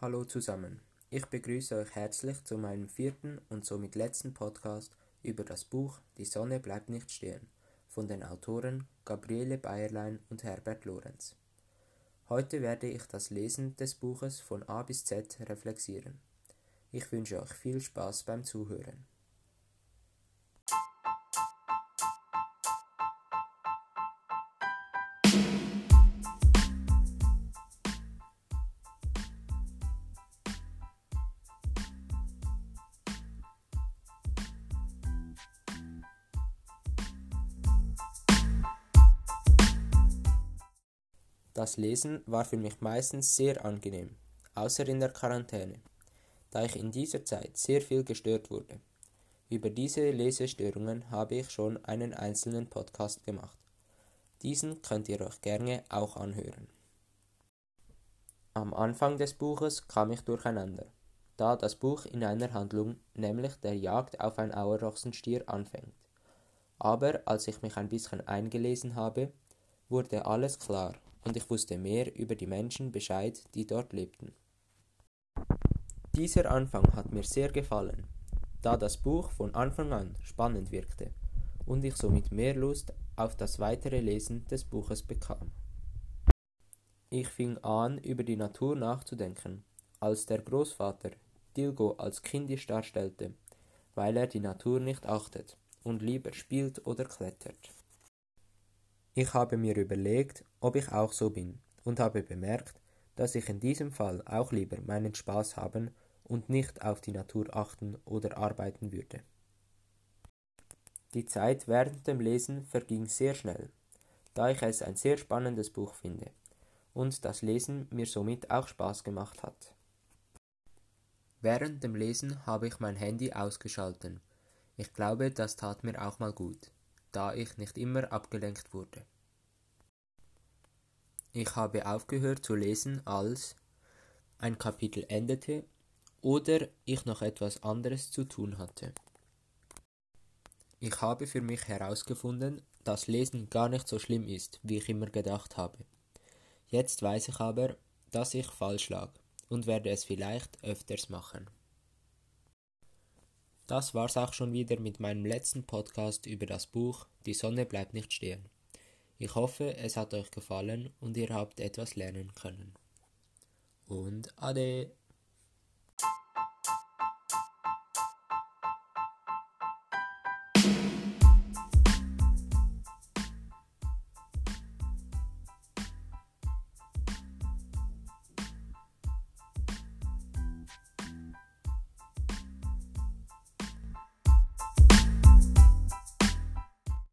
Hallo zusammen. Ich begrüße euch herzlich zu meinem vierten und somit letzten Podcast über das Buch Die Sonne bleibt nicht stehen von den Autoren Gabriele Bayerlein und Herbert Lorenz. Heute werde ich das Lesen des Buches von A bis Z reflektieren. Ich wünsche euch viel Spaß beim Zuhören. Das Lesen war für mich meistens sehr angenehm, außer in der Quarantäne, da ich in dieser Zeit sehr viel gestört wurde. Über diese Lesestörungen habe ich schon einen einzelnen Podcast gemacht. Diesen könnt ihr euch gerne auch anhören. Am Anfang des Buches kam ich durcheinander, da das Buch in einer Handlung, nämlich der Jagd auf ein Auerochsenstier, anfängt. Aber als ich mich ein bisschen eingelesen habe, wurde alles klar und ich wusste mehr über die Menschen Bescheid, die dort lebten. Dieser Anfang hat mir sehr gefallen, da das Buch von Anfang an spannend wirkte und ich somit mehr Lust auf das weitere Lesen des Buches bekam. Ich fing an, über die Natur nachzudenken, als der Großvater Dilgo als kindisch darstellte, weil er die Natur nicht achtet und lieber spielt oder klettert. Ich habe mir überlegt, ob ich auch so bin, und habe bemerkt, dass ich in diesem Fall auch lieber meinen Spaß haben und nicht auf die Natur achten oder arbeiten würde. Die Zeit während dem Lesen verging sehr schnell, da ich es ein sehr spannendes Buch finde und das Lesen mir somit auch Spaß gemacht hat. Während dem Lesen habe ich mein Handy ausgeschalten. Ich glaube, das tat mir auch mal gut da ich nicht immer abgelenkt wurde. Ich habe aufgehört zu lesen, als ein Kapitel endete oder ich noch etwas anderes zu tun hatte. Ich habe für mich herausgefunden, dass Lesen gar nicht so schlimm ist, wie ich immer gedacht habe. Jetzt weiß ich aber, dass ich falsch lag und werde es vielleicht öfters machen. Das war's auch schon wieder mit meinem letzten Podcast über das Buch Die Sonne bleibt nicht stehen. Ich hoffe, es hat euch gefallen und ihr habt etwas lernen können. Und ade!